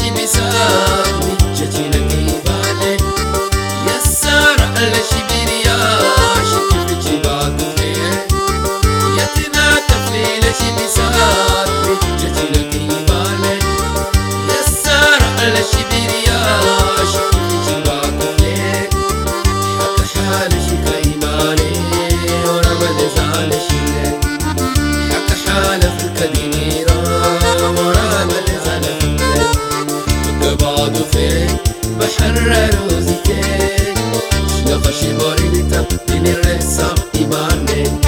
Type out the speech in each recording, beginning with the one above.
Sibisa, Jetine بقعدوا فين بحرر وزيتين شلخش بوريتا من الرئيسة إيمانين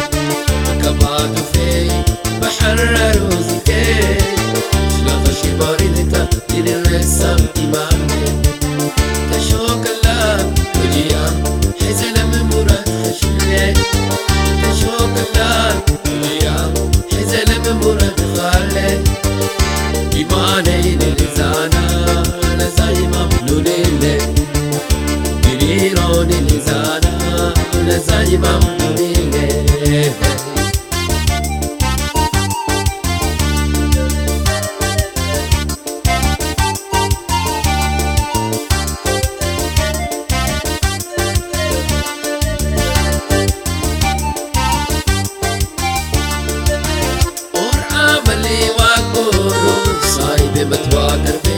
بقعدوا فين بحرر وزيتين شلخش بوريتا من الرئيسة إيمانين تشوك الله وجيا حزل من مراد خشلين تشوك الله وجيا حزل من مراد خالين إيمانين water.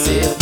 myself